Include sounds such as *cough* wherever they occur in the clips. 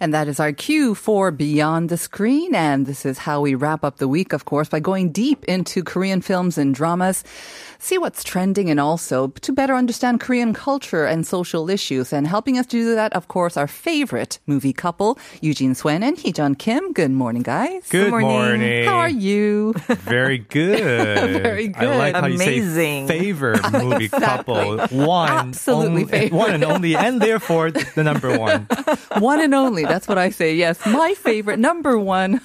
And that is our cue for Beyond the Screen. And this is how we wrap up the week, of course, by going deep into Korean films and dramas, see what's trending, and also to better understand Korean culture and social issues. And helping us do that, of course, our favorite movie couple, Eugene Swen and Heejun Kim. Good morning, guys. Good, morning. How are you? *laughs* Very good. *laughs* Very good. I like good. how you Amazing. say favorite *laughs* movie couple. One, Absolutely only- favorite. one and only, and therefore the number one. one and only. That's what I say. Yes, my favorite, number one.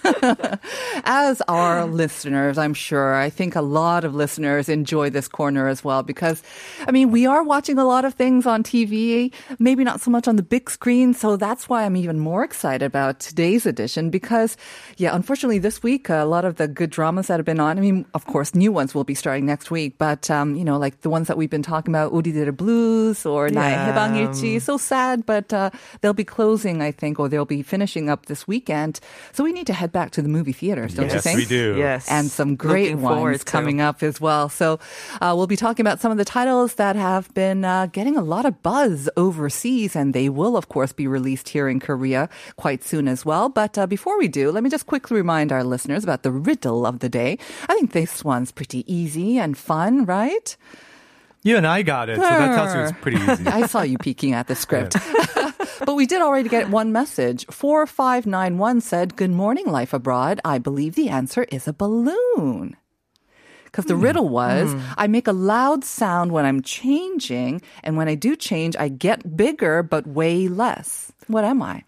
as our listeners, I'm sure. I think a lot of listeners enjoy this corner as well because, I mean, we are watching a lot of things on TV, maybe not so much on the big screen. So that's why I'm even more excited about today's edition because, yeah, unfortunately this week, a lot of the good dramas that have been on, I mean, of course, new ones will be starting next week, but, um, you know, like the ones that we've been talking about, 우리들의 Blues or 나의 Yeah. 해방일지, so sad, but uh, they'll be closing, I think, or they'll be finishing up this weekend. So we need to head back to the movie theaters, don't you yes, think? we do. Yes. And some great Looking forward ones to. coming up as well. So uh, we'll be talking about some of the titles that have been uh, getting a lot of buzz overseas, and they will, of course, be released here in Korea quite soon as well. But uh, before we do, let me just quickly remind our listeners about the riddle of the day. I think this one's pretty easy and fun, right? You and I got it, so that tells you it's pretty easy. *laughs* I saw you peeking at the script. *laughs* *laughs* but we did already get one message. 4591 said, Good morning, life abroad. I believe the answer is a balloon. Because the riddle hmm. was, hmm. I make a loud sound when I'm changing, and when I do change, I get bigger but way less. What am I?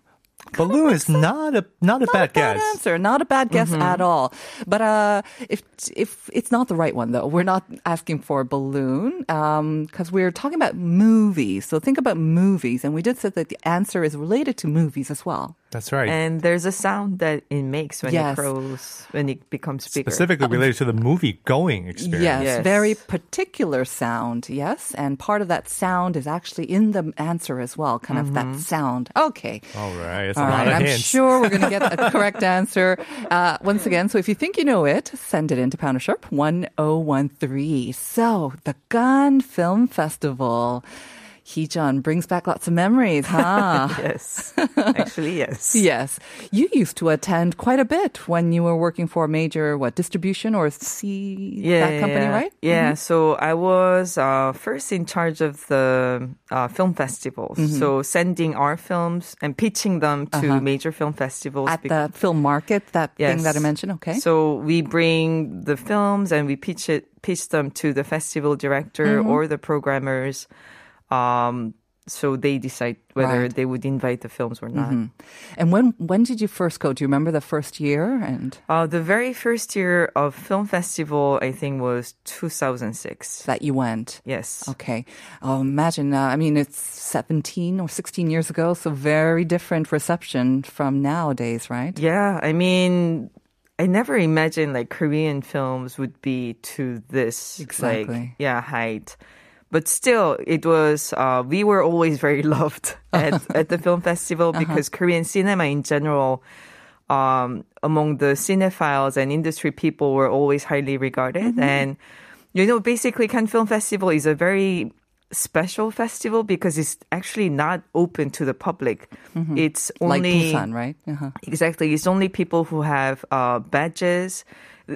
Balloon is not a not a bad Not a bad guess. answer. Not a bad guess mm-hmm. at all. But uh, if if it's not the right one though, we're not asking for a balloon um, because we're talking about movies. So think about movies, and we did say that the answer is related to movies as well. That's right. And there's a sound that it makes when Yes. it grows, when it becomes bigger. Specifically um, related to the movie going experience. Yes, Yes. very particular sound. Yes, and part of that sound is actually in the answer as well. Kind of that mm-hmm. sound. Okay. All right, All right, I'm sure we're going *laughs* to get the correct answer uh, once again. So if you think you know it, send it into Pounder Sharp 1013. So the Cannes Film Festival. Heejun brings back lots of memories, huh? *laughs* Yes. Actually, yes. *laughs* yes. You used to attend quite a bit when you were working for a major, what, distribution or C, that company, yeah. right? Mm-hmm. Yeah. So I was uh, first in charge of the uh, film festivals. Mm-hmm. So sending our films and pitching them to major film festivals. Uh-huh. At the film market, that thing that I mentioned, okay? So we bring the films and we pitch it, pitch them to the festival director Mm-hmm. or the programmers. Um, so they decide whether Right. they would invite the films or not. and when when did you first go? Do you remember the first year? And Uh, the very first year of film festival, I think, was 2006. that you went? Yes. Okay. Oh, imagine, uh, I mean, it's 17 or 16 years ago, so very different reception from nowadays, right? Yeah, I mean, I never imagined like Korean films would be to this Exactly. like yeah height. But still, it was uh, we were always very *laughs* loved at, *laughs* at the film festival because Korean cinema in general, um, among the cinephiles and industry people, were always highly regarded. And you know, basically, Cannes Film Festival is a very special festival because it's actually not open to the public. It's Like only Busan, right? Uh-huh. Exactly. It's only people who have uh, badges.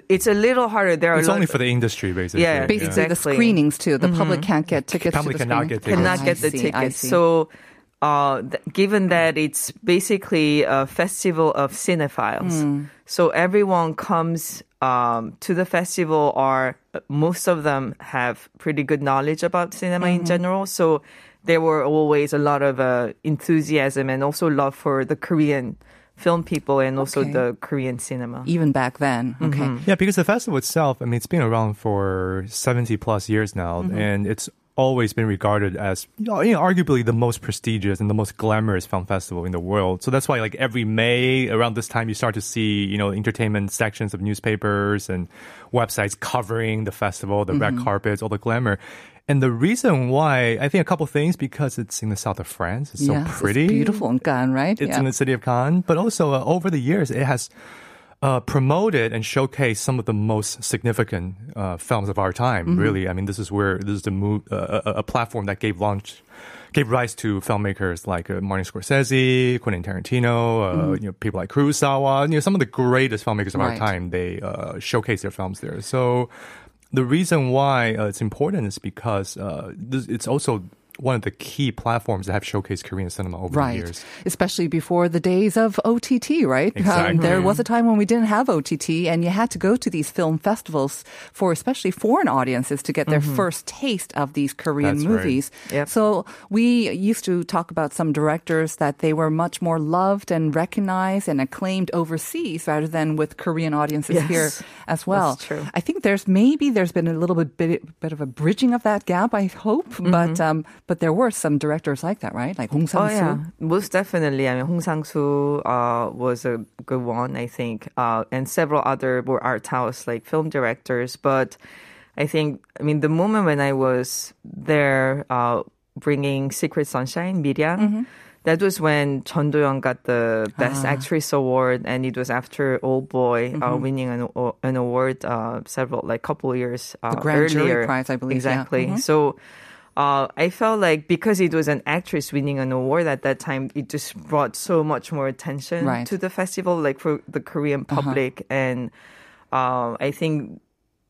It's a little harder. There are It's only for the industry, basically. Yeah, Basically, the Exactly. screenings too. The public can't get tickets. Public to the cannot screening. get tickets. cannot get the see, tickets. see. So, uh, th- given that it's basically a festival of cinephiles, Hmm. so everyone comes um, to the festival. Are most of them have pretty good knowledge about cinema Mm-hmm. in general. So there were always a lot of uh, enthusiasm and also love for the Korean film people and also Okay. the Korean cinema. even back then. Okay. Yeah, because the festival itself, I mean, it's been around for 70 plus years now, Mm-hmm. and it's always been regarded as you know, arguably the most prestigious and the most glamorous film festival in the world. So that's why like every May around this time you start to see, you know, entertainment sections of newspapers and websites covering the festival, the red carpets, all the glamour. And the reason why, I think a couple things because it's in the south of France. It's Yes, so it's pretty. beautiful in Cannes, right? It's Yeah. in the city of Cannes, but also uh, over the years, it has uh, promoted and showcased some of the most significant uh, films of our time. Mm-hmm. Really, I mean, this is where this is the move, uh, a, a platform that gave launch. Gave rise to filmmakers like uh, Martin Scorsese, Quentin Tarantino, uh, you know, people like Kurosawa, you know, some of the greatest filmmakers of our Mm-hmm. Time. They uh, showcase their films there. So the reason why uh, it's important is because uh, it's also one of the key platforms that have showcased Korean cinema over Right. the years. Especially before the days of OTT, right? Um, Exactly. there was a time when we didn't have OTT and you had to go to these film festivals for especially foreign audiences to get their first taste of these Korean That's right. movies. Yep. So we used to talk about some directors that they were much more loved and recognized and acclaimed overseas rather than with Korean audiences Yes. here as well. That's true. I think there's maybe there's been a little bit bit, bit of a bridging of that gap. I hope, but um, but there were some directors like that, right? Like Hong Mm-hmm. Oh yeah, most definitely. I mean, Hong Sang-soo uh, was a good one, I think, uh, and several other more art house like film directors. But I think, I mean, the moment when I was there, uh, bringing Secret Sunshine, Miryang. That was when Chun Do-yeon got the Best Actress award, and it was after Old Boy uh, winning an, an award uh, several like couple years uh, The Grand Jury. Prize, I believe, yeah. Exactly. Mhm. So uh, I felt like because it was an actress winning an award at that time, it just brought so much more attention Right. to the festival, like for the Korean public. And uh, I think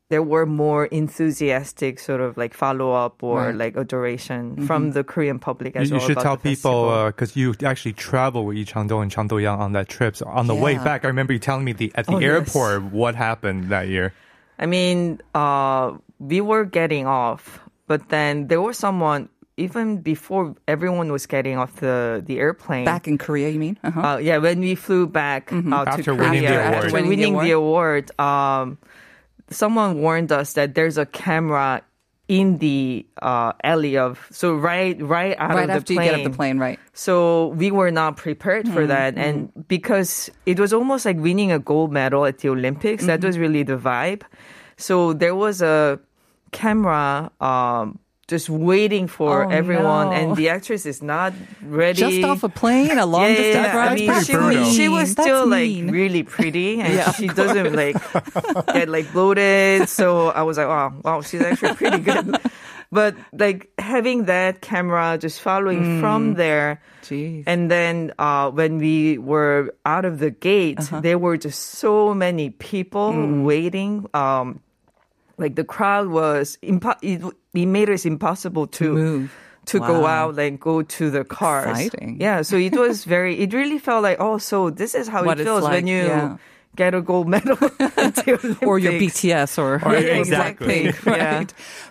there were more enthusiastic sort of like follow up or Right. like adoration from the Korean public as You, you should about tell the people festival. because you actually travel with Lee Chang-dong and Chang Do-young on that trip. So on the way back, I remember you telling me the, at the Oh, yes. airport what happened that year. I mean, uh, we were getting off, but then there was someone even before everyone was getting off the the airplane. Back in Korea, you mean? Uh-huh. Uh, yeah, when we flew back uh, to After Korea winning the award. after Winning the winning the award, um, someone warned us that there's a camera in the uh, alley of so right right out right of the after you get off the plane, right? So we were not prepared for that, and because it was almost like winning a gold medal at the Olympics, that was really the vibe. So there was a camera. Um, just waiting for Oh, everyone, no. and the actress is not ready. Just off a plane, a long Yeah, distance yeah. ride. I mean, she, was, she was That's still like mean. really pretty, *laughs* and Yeah, she doesn't like get like bloated. So I was like, wow, wow, she's actually pretty *laughs* good. But like having that camera just following Mm. from there, Jeez. and then uh, when we were out of the gate, Uh-huh. there were just so many people Mm. waiting. Um, like the crowd was impo- it, it made it impossible to, move. to go out and go to the cars. Exciting. Yeah, so it was very. It really felt like oh, so this is how What it feels like, when you. yeah. Get a gold medal *laughs* at the *laughs* or your BTS or, Or- or exactly. Blackpink, *laughs* right? Yeah.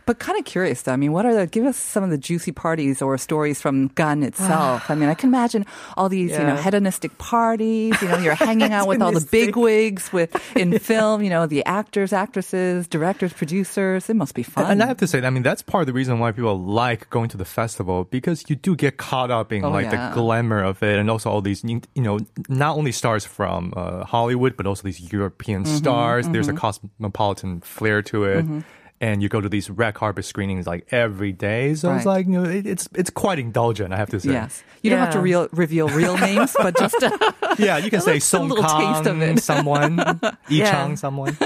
But kind of curious though. I mean, what are the, give us some of the juicy parties or stories from Cannes itself. I mean, I can imagine all these, you know, hedonistic parties, you know, you're hanging out with all the Hedonistic. big wigs with, in film, you know, the actors, actresses, directors, producers. It must be fun. And I have to say, I mean, that's part of the reason why people like going to the festival because you do get caught up in Oh, like yeah. the glamour of it, and also all these, you you know, not only stars from uh, Hollywood but also these European Mm-hmm, stars. There's a cosmopolitan flair to it. And you go to these red carpet screenings like every day, so it's like you know it, it's it's quite indulgent. I have to say. Yes. You don't have to real, reveal real *laughs* names, but just uh, *laughs* Yeah, you can *laughs* say a Song little taste of it. someone, Yi Yeah. Chang, someone.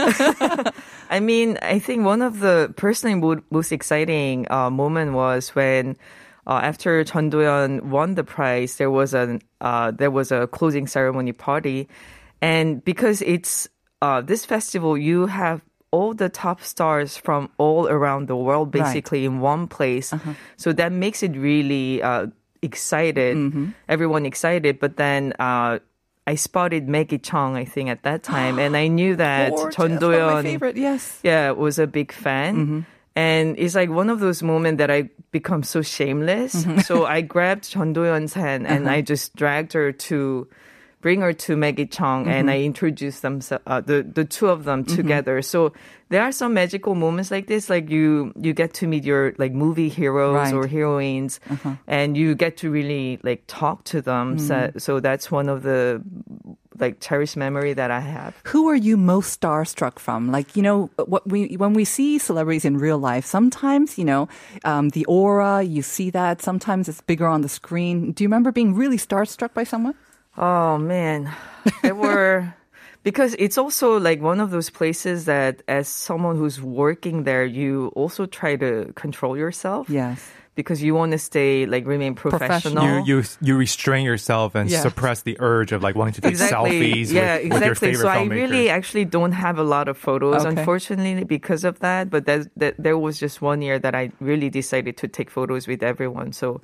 I mean, I think one of the personally most exciting uh, moment was when. Uh, after Chun Do-yeon won the prize, there was an uh, there was a closing ceremony party, and because it's uh, this festival, you have all the top stars from all around the world Right. basically in one place. So that makes it really uh, excited, everyone excited. But then uh, I spotted Maggie Cheung, I think, at that time, and I knew *gasps* that. Chun favorite, yes. yeah, was a big fan. And it's like one of those moments that I become so shameless. So I grabbed Chun Do-yeon's hand and I just dragged her to bring her to Maggie Cheung and I introduce them, uh, the, the two of them together. So there are some magical moments like this, like you, you get to meet your like movie heroes Right. or heroines and you get to really like talk to them. So, so that's one of the like cherished memory that I have. Who are you most starstruck from? Like, you know, what we when we see celebrities in real life, sometimes, you know, um, the aura, you see that. Sometimes it's bigger on the screen. Do you remember being really starstruck by someone? Oh man, there were *laughs* because it's also like one of those places that as someone who's working there, you also try to control yourself. Yes. Because you want to stay like remain professional. Professional. You you you restrain yourself and Yes. suppress the urge of like wanting to take exactly. selfies yeah, with, with your exactly. favorite So I really actually don't have a lot of photos, Okay. unfortunately, because of that. But that, that there was just one year that I really decided to take photos with everyone. So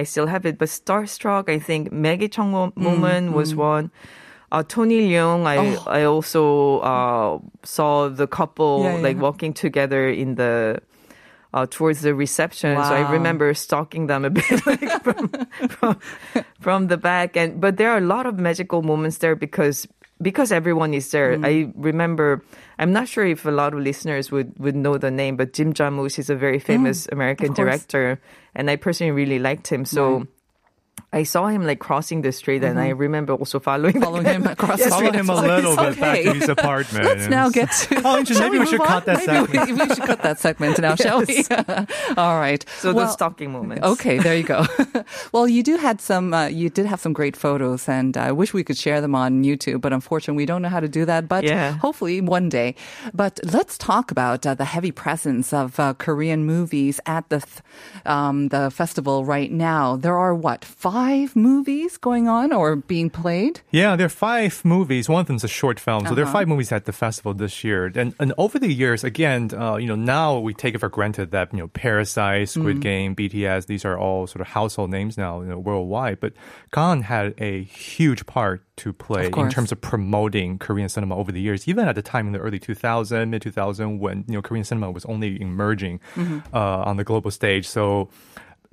I still have it. But starstruck, I think Maggie Cheung mo- Mm, moment was one. Uh, Tony Leung, I I also uh, saw the couple Oh. Yeah, like yeah. walking together in the. Uh, towards the reception, so I remember stalking them a bit *laughs* like from, from from the back. And but there are a lot of magical moments there because because everyone is there. Mm. I remember. I'm not sure if a lot of listeners would would know the name, but Jim Jarmusch is a very famous American Mm, course. director, and I personally really liked him. So. I saw him like crossing the street, and I remember also following, Mm-hmm. Following him across the Follow him a little bit back to his apartment. Let's now get to. *laughs* Oh, interesting. Maybe we should move cut that Maybe segment. We, *laughs* we should cut that segment now, shall we? *laughs* All right. So the stalking moments. Okay, there you go. well, you do had some. Uh, you did have some great photos, and I wish we could share them on YouTube, but unfortunately, we don't know how to do that. But Yeah. hopefully, one day. But let's talk about uh, the heavy presence of uh, Korean movies at the th- um, the festival right now. There are what five movies going on or being played? Yeah, there are five movies. One of them's a short film. So there Uh-huh. are five movies at the festival this year. And, and over the years, again, uh, you know, now we take it for granted that, you know, Parasite, Squid Mm. Game, BTS, these are all sort of household names now, you know, worldwide. But Cannes had a huge part to play in terms of promoting Korean cinema over the years, even at the time in the early 2000s, mid 2000, when, you know, Korean cinema was only emerging Mm-hmm. uh, on the global stage. So,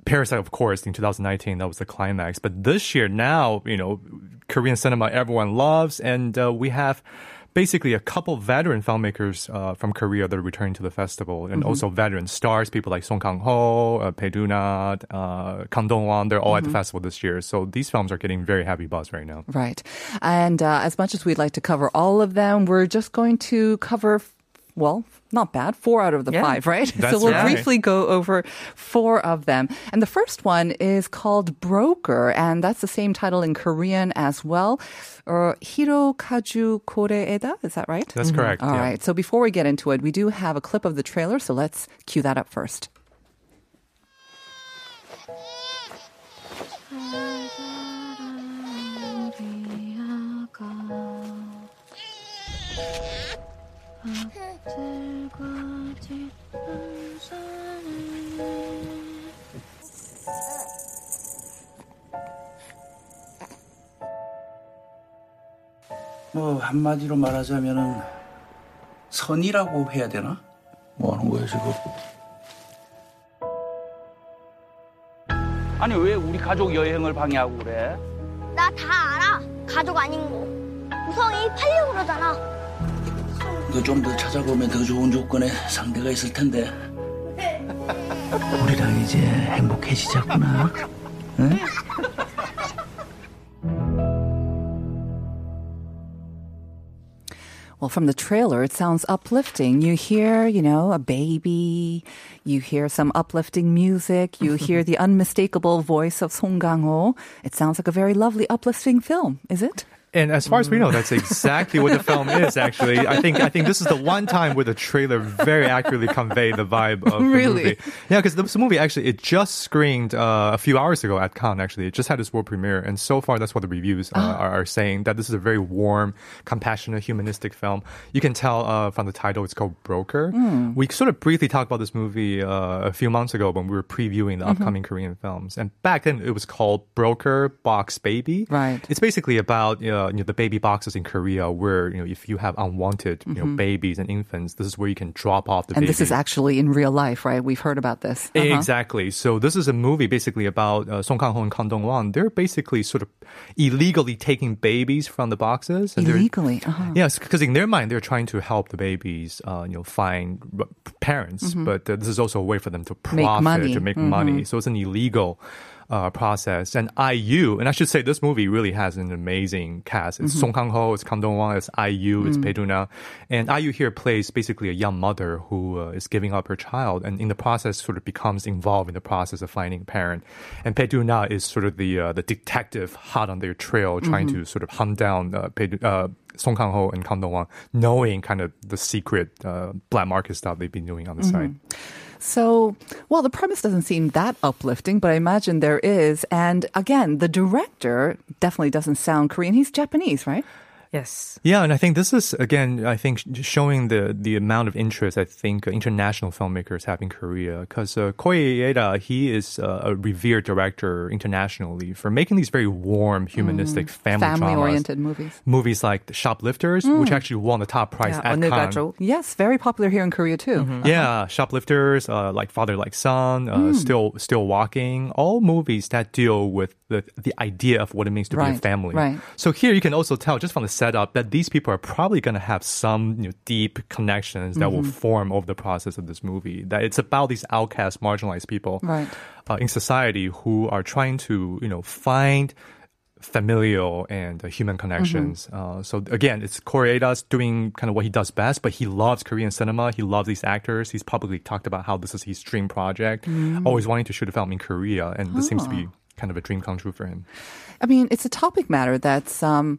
Parasite, of course, in 2019, that was the climax. But this year, now, you know, Korean cinema everyone loves, and uh, we have basically a couple veteran filmmakers uh, from Korea that are returning to the festival, and also veteran stars, people like Song Kang Ho, uh, Bae Doona, uh, Kang Dong Won. They're all at the festival this year, so these films are getting very heavy buzz right now. Right. And uh, as much as we'd like to cover all of them, we're just going to cover, well, not bad, four out of the Yeah. five, right? *laughs* That's so we'll right. briefly go over four of them. And the first one is called Broker, and that's the same title in Korean as well. Uh, or Hirokazu Koreeda, is that right? That's mm-hmm. correct. All yeah. right. So before we get into it, we do have a clip of the trailer, so let's cue that up first. 뭐 한마디로 말하자면은 선이라고 해야 되나? 뭐 하는 거야 지금? 아니 왜 우리 가족 여행을 방해하고 그래? 나 다 알아. 가족 아닌 거. 우성이 팔려고 그러잖아. 찾아보면 더 좋은 상대가 있을 텐데. 우리랑 이제 응? Well, from the trailer, it sounds uplifting. You hear, you know, a baby. You hear some uplifting music. You *laughs* hear the unmistakable voice of Song Kang Ho. It sounds like a very lovely, uplifting film, is it? And as far as we know, that's exactly what the film *laughs* is. Actually, I think I think this is the one time where the trailer very accurately conveyed the vibe of Really? the movie. Yeah, because this movie actually it just screened uh, a few hours ago at Cannes. Actually, it just had its world premiere, and so far that's what the reviews uh, Ah. are, are saying that this is a very warm, compassionate, humanistic film. You can tell uh, from the title it's called Broker. Hmm. We sort of briefly talked about this movie uh, a few months ago when we were previewing the Mm-hmm. upcoming Korean films, and back then it was called Broker Box Baby. Right. It's basically about uh, uh, you know the baby boxes in Korea, where you know if you have unwanted you know babies and infants, this is where you can drop off the Mm-hmm. And baby. this is actually in real life, right? We've heard about this. Uh-huh. Exactly. So this is a movie basically about uh, Song Kang-ho and Kang Dong-won. They're basically sort of illegally taking babies from the boxes. And Illegally. Uh-huh. Yes, because in their mind they're trying to help the babies, uh, you know, find parents. But uh, this is also a way for them to Mm-hmm. Make profit to make Mhm. money. So it's an illegal. Uh, process and IU, and I should say this movie really has an amazing cast. It's Mm-hmm. Song Kang Ho, it's Kang Dong Won, it's IU, Mm. it's Doona, and IU here plays basically a young mother who uh, is giving up her child, and in the process, sort of becomes involved in the process of finding a parent. And Bae Doona is sort of the uh, the detective hot on their trail, trying to sort of hunt down uh, uh, Song Kang Ho and Kang Dong Won, knowing kind of the secret uh, black market stuff they've been doing on the side. So, well, the premise doesn't seem that uplifting, but I imagine there is. And again, the director definitely doesn't sound Korean. He's Japanese, right? Yes. Yeah, and I think this is again, I think showing the the amount of interest I think international filmmakers have in Korea. Because uh, Koei he is uh, a revered director internationally for making these very warm, humanistic mm. family family-oriented movies. Movies like the Shoplifters, mm. which actually won the top prize yeah, at Cannes. 가족. Yes, very popular here in Korea too. Mm-hmm. Uh-huh. Yeah, Shoplifters, uh, like Father Like Son, uh, mm. Still Still Walking, all movies that deal with the the idea of what it means to right. be a family. Right. So here you can also tell just from the setup that these people are probably going to have some you know, deep connections that will Mm-hmm. form over the process of this movie. That it's about these outcast, marginalized people Right. uh, in society who are trying to you know find familial and uh, human connections. Mm-hmm. Uh, so again, it's Koreeda's doing kind of what he does best, but he loves Korean cinema. He loves these actors. He's publicly talked about how this is his dream project, Mm. always wanting to shoot a film in Korea, and this seems to be kind of a dream come true for him. I mean, it's a topic matter that's, um,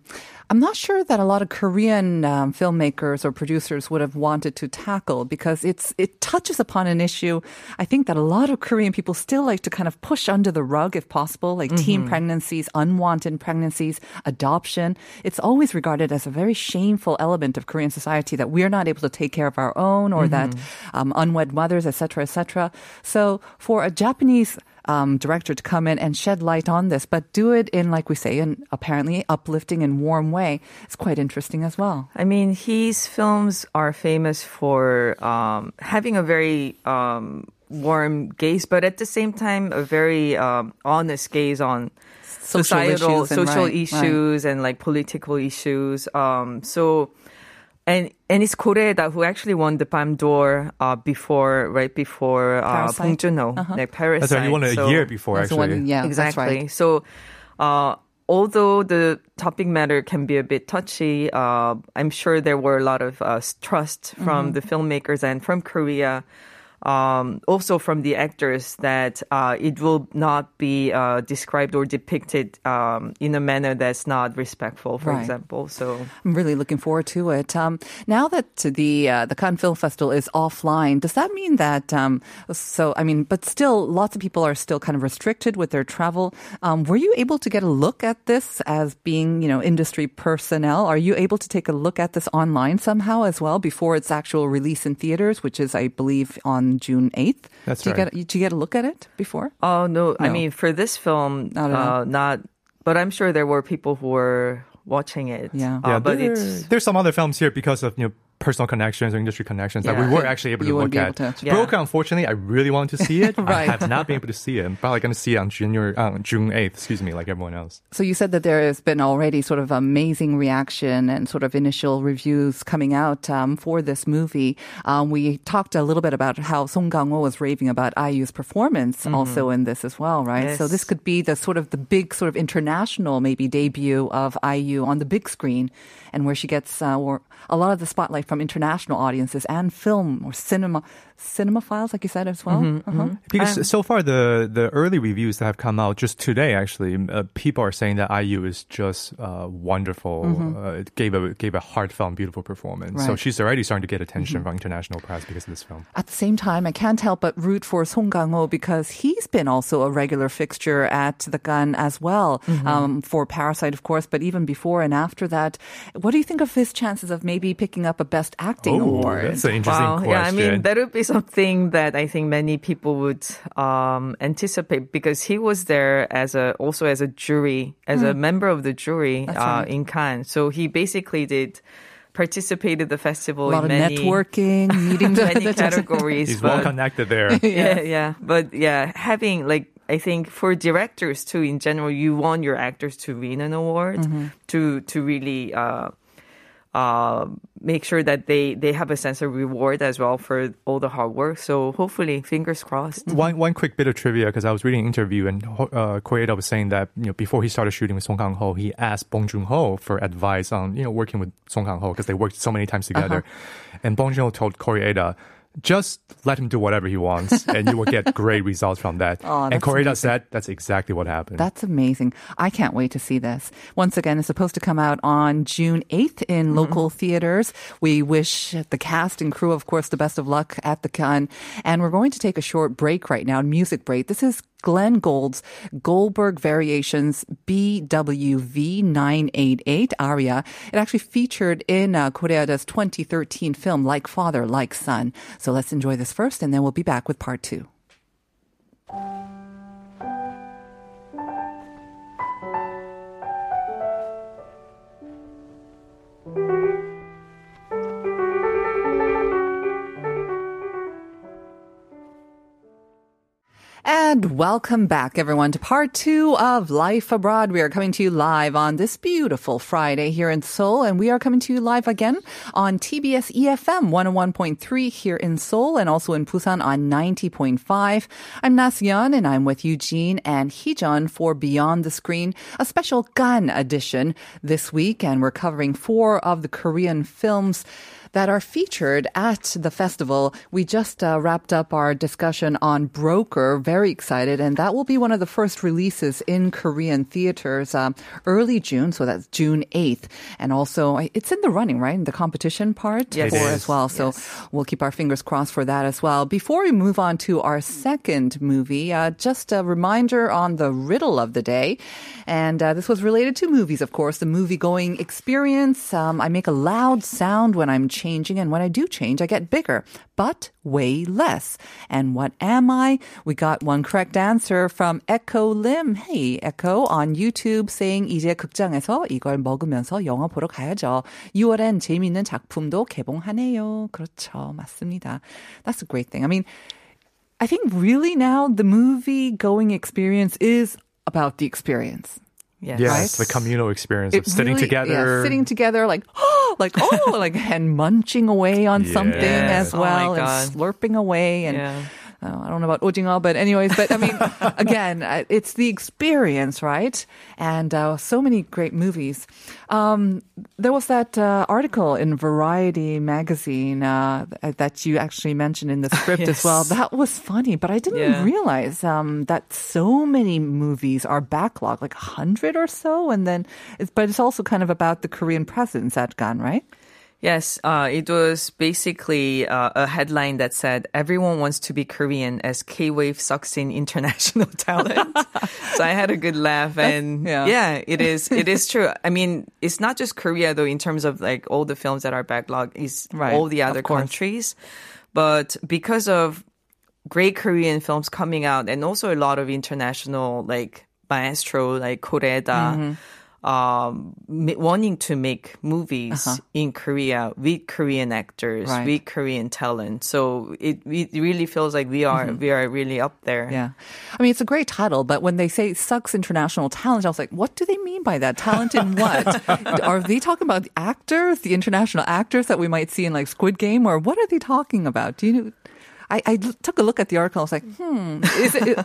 I'm not sure that a lot of Korean um, filmmakers or producers would have wanted to tackle because it's, it touches upon an issue I think that a lot of Korean people still like to kind of push under the rug if possible, like teen pregnancies, unwanted pregnancies, adoption. It's always regarded as a very shameful element of Korean society that we're not able to take care of our own or that um, unwed mothers, etc., etc. So for a Japanese um, director to come in and shed light on this, but do it in, like we say, an apparently uplifting and warm way. It's quite interesting as well. I mean, his films are famous for um, having a very um, warm gaze, but at the same time, a very um, honest gaze on Social societal, issues and social right, issues and like political issues. Um, so, and and it's Koreeda who actually won the Palme d'Or uh, before, right before uh, Parasite? Bong Joon-ho, Uh-huh. like Parasite. That's right. He won it a So- year before, actually. one- yeah, that's exactly. right. So, uh, although the topic matter can be a bit touchy, uh, I'm sure there were a lot of uh, trust from Mm-hmm. the filmmakers and from Korea. Um, also from the actors that uh, it will not be uh, described or depicted um, in a manner that's not respectful, for Right. example. So I'm really looking forward to it. Um, now that the uh, the Cannes Film Festival is offline, does that mean that? Um, so I mean, but still, lots of people are still kind of restricted with their travel. Um, were you able to get a look at this as being, you know, industry personnel? Are you able to take a look at this online somehow as well before its actual release in theaters, which is, I believe, on June 8th? That's Did you right. Get, did you get a look at it before? Oh no, I mean for this film, don't uh, not. But I'm sure there were people who were watching it. Yeah. Uh, Yeah, but there- it's there's some other films here because of you know personal connections or industry connections that we were actually able You to wouldn't look be at. able to- Yeah. Broker, unfortunately, I really wanted to see it. *laughs* Right. I have not been able to see it. I'm probably going to see it on January, uh, June 8th, excuse me, like everyone else. So you said that there has been already sort of amazing reaction and sort of initial reviews coming out um, for this movie. Um, we talked a little bit about how Song Kang-ho was raving about IU's performance also in this as well, right? So this could be the sort of the big sort of international maybe debut of IU on the big screen and where she gets uh, or a lot of the spotlight from international audiences and film or cinema cinemaphiles, like you said as well. Uh-huh. Because so far, the, the early reviews that have come out just today, actually, uh, people are saying that IU is just uh, wonderful. Uh, it gave a gave a heartfelt, beautiful performance. So she's already starting to get attention from international press because of this film. At the same time, I can't help but root for Song Kang-ho because he's been also a regular fixture at the Cannes as well um, for Parasite, of course, but even before and after that. What do you think of his chances of maybe picking up a Best Acting Oh, Award. that's an interesting Wow. question. Yeah, I mean, that would be something that I think many people would um, anticipate because he was there as a also as a jury, as a member of the jury Hmm. Uh, right. in Cannes. So he basically did participated the festival a lot in of many networking, meeting *laughs* the, many *laughs* the categories. He's well connected there. *laughs* yeah, yeah. But yeah, having like I think for directors too in general, you want your actors to win an award Mm-hmm. to to really uh uh make sure that they they have a sense of reward as well for all the hard work. So hopefully, fingers crossed. One one quick bit of trivia because I was reading an interview and uh, Koreeda was saying that you know before he started shooting with Song Kang Ho, he asked Bong Joon Ho for advice on you know working with Song Kang Ho because they worked so many times together, and Bong Joon Ho told Koreeda. Just let him do whatever he wants, *laughs* and you will get great results from that. Oh, and that's Koreeda said that's exactly what happened. That's amazing. I can't wait to see this. Once again, it's supposed to come out on June 8th in mm-hmm. local theaters. We wish the cast and crew, of course, the best of luck at the Cannes. And we're going to take a short break right now, music break. This is Glenn Gould's Goldberg Variations BWV 988 aria. It actually featured in uh, Korea's 2013 film Like Father, Like Son. So let's enjoy this first and then we'll be back with part two. And welcome back, everyone, to part two of Life Abroad. We are coming to you live on this beautiful Friday here in Seoul, and we are coming to you live again on TBS EFM 101.3 here in Seoul and also in Busan on 90.5. I'm Nasyeon, and I'm with Eugene and Heejun for Beyond the Screen, a special Cannes edition this week, and we're covering four of the Korean films that are featured at the festival. We just uh, wrapped up our discussion on Broker. Very excited. And that will be one of the first releases in Korean theaters um, early June. So that's June 8th. And also, it's in the running, right? In the competition part Yes. as well. So we'll keep our fingers crossed for that as well. Before we move on to our second movie, uh, just a reminder on the riddle of the day. And uh, this was related to movies, of course, the movie going experience. Um, I make a loud sound when I'm changing, and when I do change, I get bigger, but way less. And what am I? We got one correct answer from Echo Lim. Hey, Echo on YouTube saying 이제 극장에서 이걸 먹으면서 영화 보러 가야죠. 6월엔 재미있는 작품도 개봉하네요. 그렇죠. 맞습니다. That's a great thing. I mean, I think really now the movie going experience is about the experience. Yes. yes, the communal experience of sitting really- together. yeah, sitting together, like oh, *gasps* like oh, like *laughs* and munching away on *laughs* something Yes. as Oh well, and slurping away, and Yeah. Uh, I don't know about ojinga, but anyways, but I mean, *laughs* again, uh, it's the experience, right? And uh, so many great movies. Um, there was that uh, article in Variety magazine uh, that you actually mentioned in the *laughs* script as well. That was funny, but I didn't Yeah. realize um, that so many movies are backlogged, like a hundred or so, and then, it's, but it's also kind of about the Korean presence at Cannes, right? Yes, uh, it was basically uh, a headline that said everyone wants to be Korean as K-Wave sucks in international *laughs* talent. so I had a good laugh and yeah. yeah. it is it is true. I mean, it's not just Korea though in terms of like all the films that are backlogged is Right, all the other countries. But because of great Korean films coming out and also a lot of international like maestro like Koreeda Mm-hmm. Um, wanting to make movies in Korea with Korean actors, Uh-huh. Right. with Korean talent. So it, it really feels like we are we are really up there. Mm-hmm. Yeah. I mean, it's a great title, but when they say sucks international talent, I was like, what do they mean by that? Talent in what? *laughs* are they talking about the actors, the international actors that we might see in like Squid Game, or what are they talking about? Do you I, I l- took a look at the article. I was like, hmm, is it,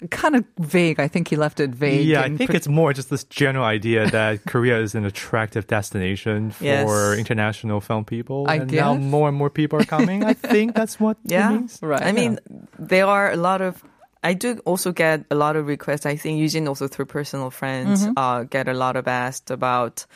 it kind of vague? I think he left it vague. Yeah, I think pre- it's more just this general idea that *laughs* Korea is an attractive destination for Yes. international film people. I and now more and more people are coming. I *laughs* think that's what Yeah. it means. Right. I mean, there are a lot of. I do also get a lot of requests. I think Eugene also through personal friends Mm-hmm. uh, get a lot of asked about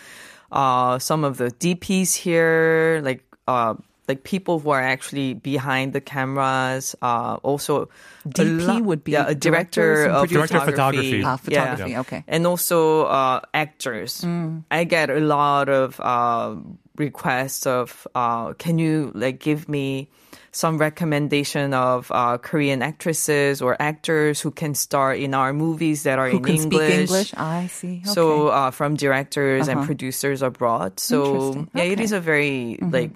uh, some of the DPs here, like uh, like people who are actually behind the cameras. Uh, also, DP lot- would be yeah, a director of. Director of photography. Ah, photography, Yeah. okay. and also uh, actors. I get a lot of uh, requests of, uh, can you like give me some recommendation of uh, Korean actresses or actors who can star in our movies that are Who in can English. speak English? I see. Okay. So uh, from directors and Uh-huh. producers abroad. So yeah, it is a very like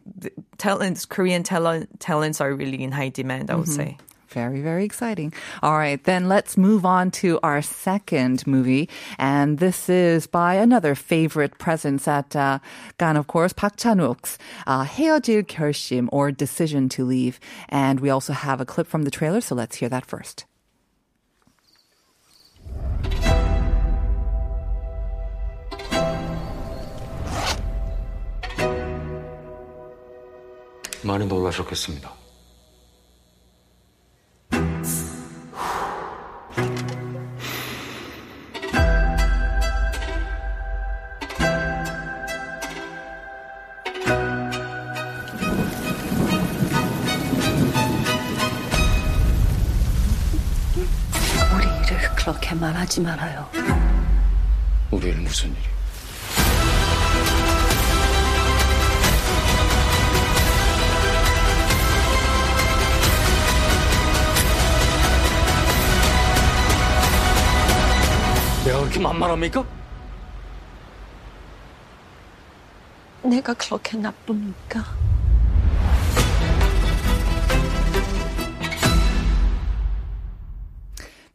talents. Korean talent talents are really in high demand. I would say. Very, very exciting. All right, then let's move on to our second movie. And this is by another favorite presence at uh, Cannes, of course, Park Chan-wook's uh, 헤어질 or Decision to Leave. And we also have a clip from the trailer, so let's hear that first. 많이 놀라셨겠습니다.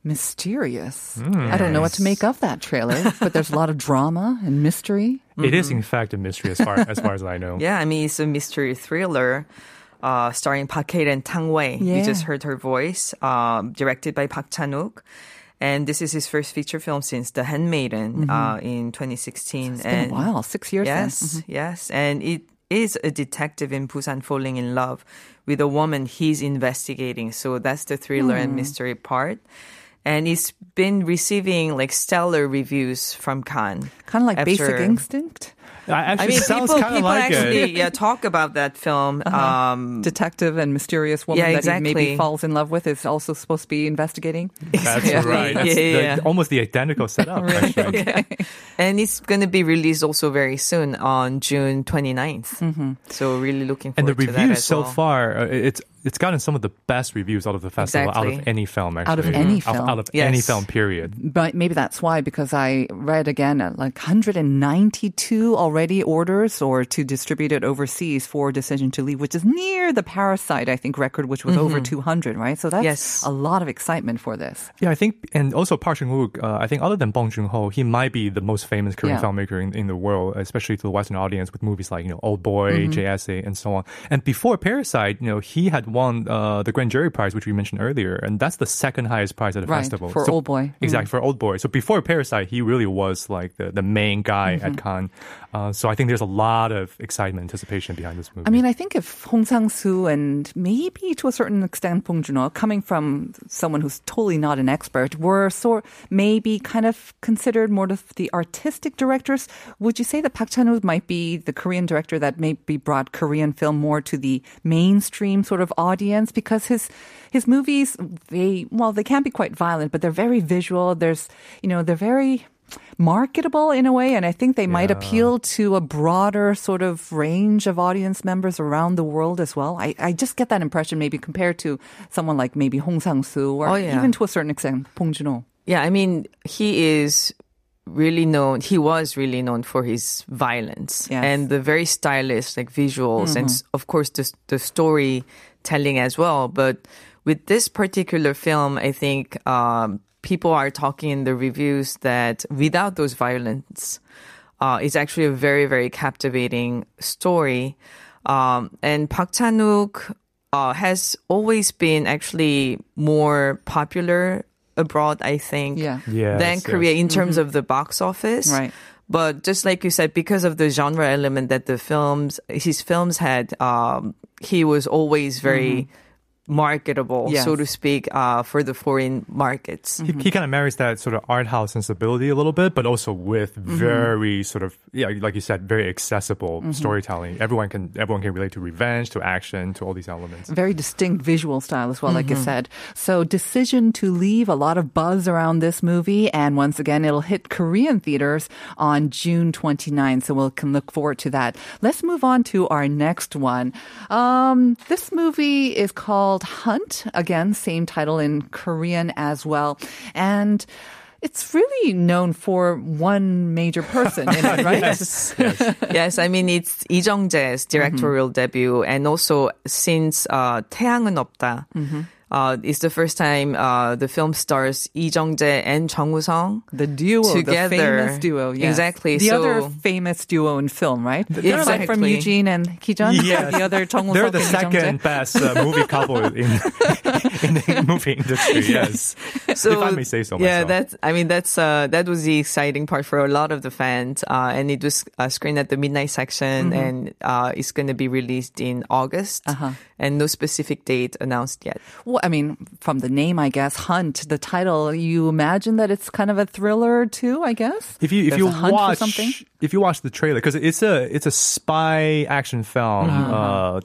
mysterious. Mm. I don't know what to make of that trailer, but there's a lot of drama and mystery. It mm-hmm. is in mm-hmm. fact, a mystery as far, as far as I know. *laughs* Yeah, I mean, it's a mystery thriller. Uh, starring Park Hae and Tang Wei. Yeah. You just heard her voice, uh, directed by Park Chan-wook. And this is his first feature film since The Handmaiden uh, in 2016. Mm-hmm. It's been and a while, six years. Yes, Mhm. yes. And it is a detective in Busan falling in love with a woman he's investigating. So that's the thriller and Hmm. mystery part. And it's been receiving like stellar reviews from Cannes. Kind of like Basic Instinct. I, I mean, sounds people, people like actually it. yeah talk about that film. Um, Detective and mysterious woman Yeah, that he maybe falls in love with is also supposed to be investigating. That's *laughs* Exactly. right. That's Yeah, the- yeah. almost the identical setup. actually. *laughs* and it's going to be released also very soon on June 29th. So really looking And forward the to that reviews so well. far, uh, it's it's gotten some of the best reviews out of the festival, out of any film, actually. Out of any Out- film. Out, of any film, period. But maybe that's why, because I read again uh, like 192 already orders or to distribute it overseas for Decision to Leave, which is near the Parasite, I think, record, which was over 200, right? So that's Yes. a lot of excitement for this. Yeah, I think, and also Park Chan-wook, uh, I think other than Bong Joon-ho, he might be the most famous Korean Yeah. filmmaker in, in the world, especially to the Western audience with movies like, you know, Old Boy, Mm-hmm. JSA, and so on. And before Parasite, you know, he had won uh, the Grand Jury Prize, which we mentioned earlier, and that's the second highest prize at the Right, festival. for Old Boy. Mm. Exactly, for Old Boy. So before Parasite, he really was like the, the main guy Mm-hmm. at Cannes. Uh, so I think there's a lot of excitement, anticipation behind this movie. I mean, I think if Hong Sang-soo and maybe to a certain extent Bong Joon-ho, coming from someone who's totally not an expert, were sort maybe kind of considered more of the artistic directors, would you say that Park Chan-wook might be the Korean director that maybe brought Korean film more to the mainstream sort of audience? Because his his movies, they well, they can be quite violent, but they're very visual. There's, you know, they're very marketable in a way and i think they might appeal to a broader sort of range of audience members around the world as well i, I just get that impression maybe compared to someone like maybe hong sang-soo or Oh, yeah. even to a certain extent bong joon-ho Yeah, I mean, he is really known, he was really known for his violence Yes. and the very stylish, like visuals, and mm-hmm. of course, the, the storytelling as well. But with this particular film, I think um, people are talking in the reviews that without those violence, uh, it's actually a very, very captivating story. Um, and Park Chan-wook uh, has always been actually more popular abroad, I think, Yeah. Yes, than yes. Korea in terms of the box office. Right. But just like you said, because of the genre element that the films, his films had, um, he was always very marketable, Yes. so to speak, uh, for the foreign markets. He, he kind of marries that sort of art house sensibility a little bit, but also with very sort of yeah, like you said, very accessible storytelling. Everyone can everyone can relate to revenge, to action, to all these elements. very distinct visual style as well, like you said. So, Decision to Leave, a lot of buzz around this movie. And once again, it'll hit Korean theaters on June 29th. So, we can look forward to that. Let's move on to our next one. Um, this movie is called called Hunt. Again, same title in Korean as well. And it's really known for one major person in it, right? yes. *laughs* yes. yes. I mean, it's Lee Jung-jae's directorial mm-hmm. debut and also since uh, 태양은 없다. Mm-hmm. Uh, it's the first time uh, the film stars Lee Jung-jae and Chung Woo-sung. The duo, Together. the famous duo, yes. Exactly. The So- other famous duo in film, right? They're like from Exactly. Eugene and Heejun. Yes. The other Chung They're the and Lee Jung-jae. second best uh, movie couple in *laughs* in the movie industry. *laughs* Yes, if I may say so Yeah, myself. that's. I mean, that's uh, that was the exciting part for a lot of the fans, uh, and it was uh, screened at the midnight section, Mm-hmm. and uh, it's going to be released in August, Uh-huh. and no specific date announced yet. Well, I mean, from the name, I guess, Hunt, the title, you imagine that it's kind of a thriller too, I guess? If you if There's you hunt watch something? if you watch the trailer because it's a it's a spy action film uh,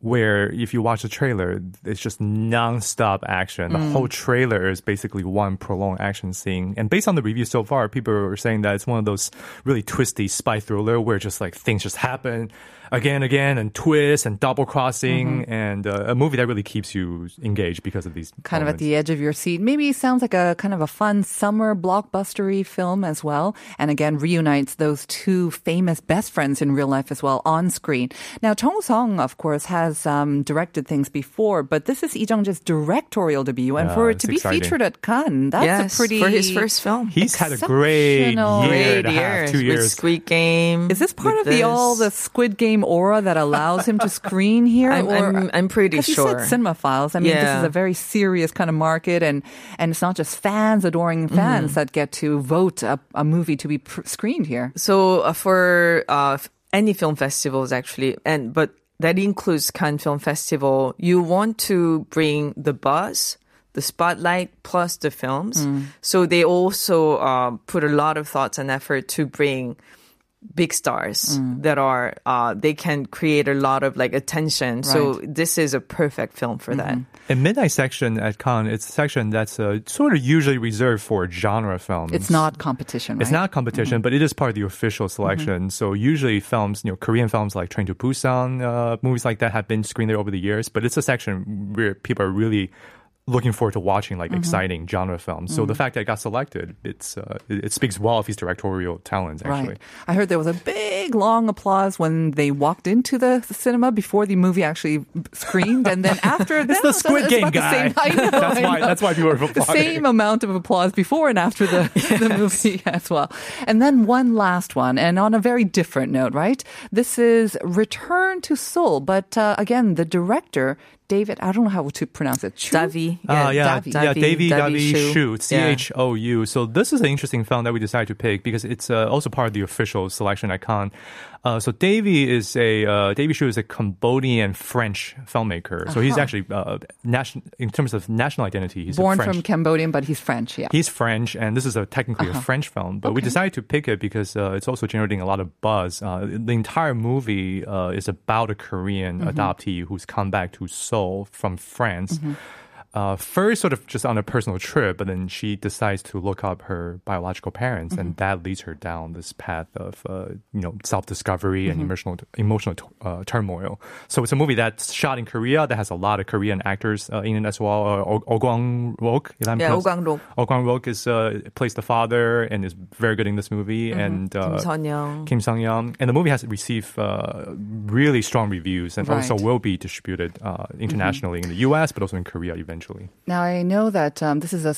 where if you watch the trailer it's just non-stop action. The whole trailer is basically one prolonged action scene. And based on the reviews so far people are saying that it's one of those really twisty spy thriller where just like things just happen again and again and twists and double crossing and uh, a movie that really keeps you engaged because of these Kind of at the edge of your seat. Maybe it sounds like a kind of a fun summer blockbustery film as well. And again, reunites those two famous best friends in real life as well on screen. Now, Chong Song, of course, has um, directed things before, but this is Lee Jung-jae's directorial debut. And Yeah, for it to be exciting. featured at Cannes, that's yes, a pretty... for his first film. He's had a great Exceptional. year and Great a half, years two with years. Squid Game. Is this part with of the all the. Squid Game aura that allows him to *laughs* screen here? I'm- I'm- I'm pretty sure. You said cinemaphiles. I mean, this is a very serious kind of market, and and it's not just fans adoring fans Mm-hmm. that get to vote a, a movie to be pr- screened here. So uh, for uh, any film festivals, actually, and but that includes Cannes Film Festival, you want to bring the buzz, the spotlight, plus the films. So they also uh, put a lot of thoughts and effort to bring big stars that are uh, they can create a lot of like attention. So this is a perfect film for that. In Midnight Section at Cannes, it's a section that's uh, sort of usually reserved for genre films. It's not competition. It's not competition, but it is part of the official selection. So usually films, you know, Korean films like Train to Busan, uh, movies like that have been screened there over the years. But it's a section where people are really looking forward to watching like exciting genre films. So the fact that it got selected, it's uh, it, it speaks well of his directorial talents. Actually, Right. I heard there was a big, long applause when they walked into the cinema before the movie actually screened, and then *laughs* after it's the Squid Game guy. same- *laughs* know, that's why. That's why people are the same amount of applause before and after the, *laughs* the movie as well. And then one last one, and on a very different note, right? This is Return to Seoul, but uh, again, the director, David, I don't know how to pronounce it. Chu? Davi, Uh, yeah, Davi. yeah, Davy, Davy, Shu. Shu, C Yeah. H O U. So this is an interesting film that we decided to pick because it's uh, also part of the official selection icon. Uh, so Davy is a uh, Davy Chou is a Cambodian French filmmaker. So he's actually uh, national in terms of national identity. He's Born from Cambodian, but he's French, yeah. He's French, and this is a technically a French film. But we decided to pick it because uh, it's also generating a lot of buzz. Uh, the entire movie uh, is about a Korean adoptee who's come back to Seoul from France. Uh, first, sort of just on a personal trip, but then she decides to look up her biological parents, and that leads her down this path of, uh, you know, self-discovery and emotional emotional uh, turmoil. So it's a movie that's shot in Korea that has a lot of Korean actors uh, in it as well. Uh, Oh Kwang Rok, if I'm Yeah, Oh pronouncing- Kwang-rok. Oh Kwang Rok is uh, plays the father and is very good in this movie, and uh, Kim Sun-young. Kim Sung Young, and the movie has received uh, really strong reviews, and also will be distributed uh, internationally in the U.S. but also in Korea eventually. Now I know that um, this is a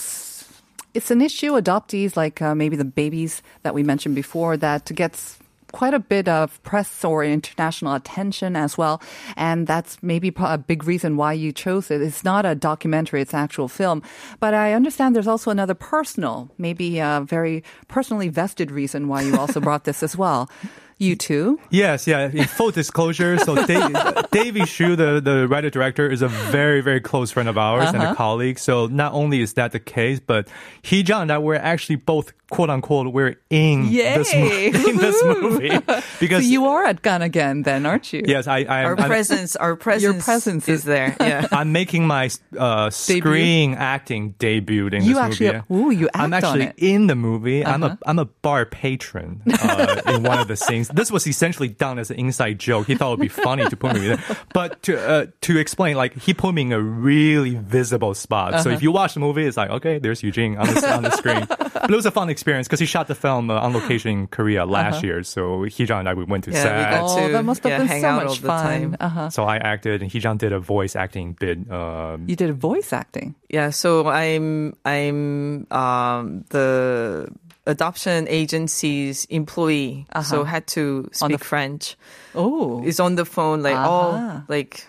It's an issue. Adoptees, like uh, maybe the babies that we mentioned before, that gets quite a bit of press or international attention as well, and that's maybe a big reason why you chose it. It's not a documentary; it's an actual film. But I understand there's also another personal, maybe a very personally vested reason why you also brought this as well. *laughs* You too? Yes, yeah. In full disclosure, so *laughs* Dave, Davey Chou, the, the writer director, is a very, very close friend of ours and Uh-huh. a colleague. So not only is that the case, but he John and I were actually both quote unquote we're in this mo- Yay! in this movie *laughs* So because you are at Cannes again, then, aren't you? yes, I, I Our I'm, presence, our presence, your presence is is- there. *laughs* Yeah. I'm making my uh, screen acting debut in You this actually- movie. ooh, you I'm act on actually it. Uh-huh. in the movie. I'm a I'm a bar patron uh, in one of the scenes. This was essentially done as an inside joke. He thought it would be funny to put me there, but to uh, to explain, like he put me in a really visible spot. So Uh-huh. if you watch the movie, it's like okay, there's Eugene on the on the screen. But it was a fun experience because he shot the film uh, on location in Korea last year. So Heejun and I we went to Yeah, we set. got Oh, to that must have yeah, been so much fun. Uh-huh. So I acted, and Heejun did a voice acting bit. Um, You did a voice acting. Yeah, so I'm I'm um the adoption agency's employee, so had to On the speak French. Oh. Is on the phone like Uh-huh. oh like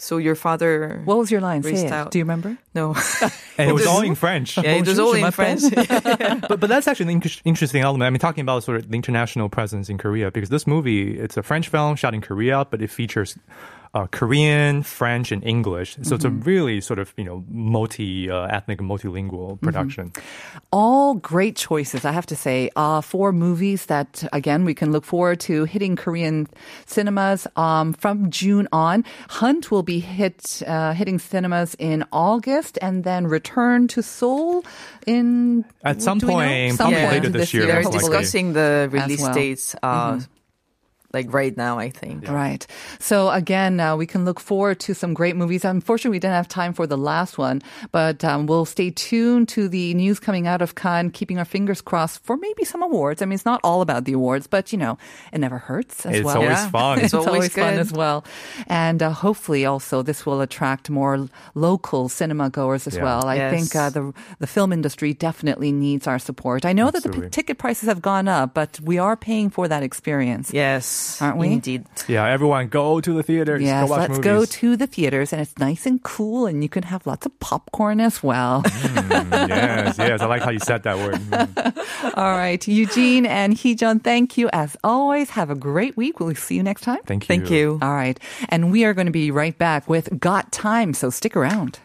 so your father What was your line? Say it. out. Do you remember? no *laughs* and it was all in French. yeah it was all in. French. *laughs* but but that's actually an inter- interesting element. I mean, talking about sort of the international presence in Korea because this movie it's a French film shot in Korea, but it features uh, Korean, French, and English. So it's a really sort of you know multi uh, ethnic, multilingual production. All great choices, I have to say. Uh, four movies that, again, we can look forward to hitting Korean cinemas um, from June on. Hunt will be hit uh, hitting cinemas in August and then return to Seoul in At some do we point, Some probably point later this year, They're discussing the release well. dates uh like right now I think. Right. So again, uh, we can look forward to some great movies. Unfortunately, we didn't have time for the last one, but um, we'll stay tuned to the news coming out of Cannes, keeping our fingers crossed for maybe some awards. I mean, it's not all about the awards, but you know, it never hurts as It's well. always Yeah. fun. It's *laughs* It's always, always fun as well. And uh, hopefully also this will attract more local cinema goers as Yeah. well. I Yes. think uh, the the film industry definitely needs our support. I know that the p- ticket prices have gone up, but we are paying for that experience. Yes. Aren't we? Indeed. Yeah, everyone go to the theaters. Yes, go watch let's go to the theaters and it's nice and cool and you can have lots of popcorn as well. Mm, yes, yes. I like how you said that word. Mm. *laughs* All right, Eugene and Heejun, thank you as always. Have a great week. We'll see you next time. Thank you. Thank you. All right, and we are going to be right back with Got Time, so stick around.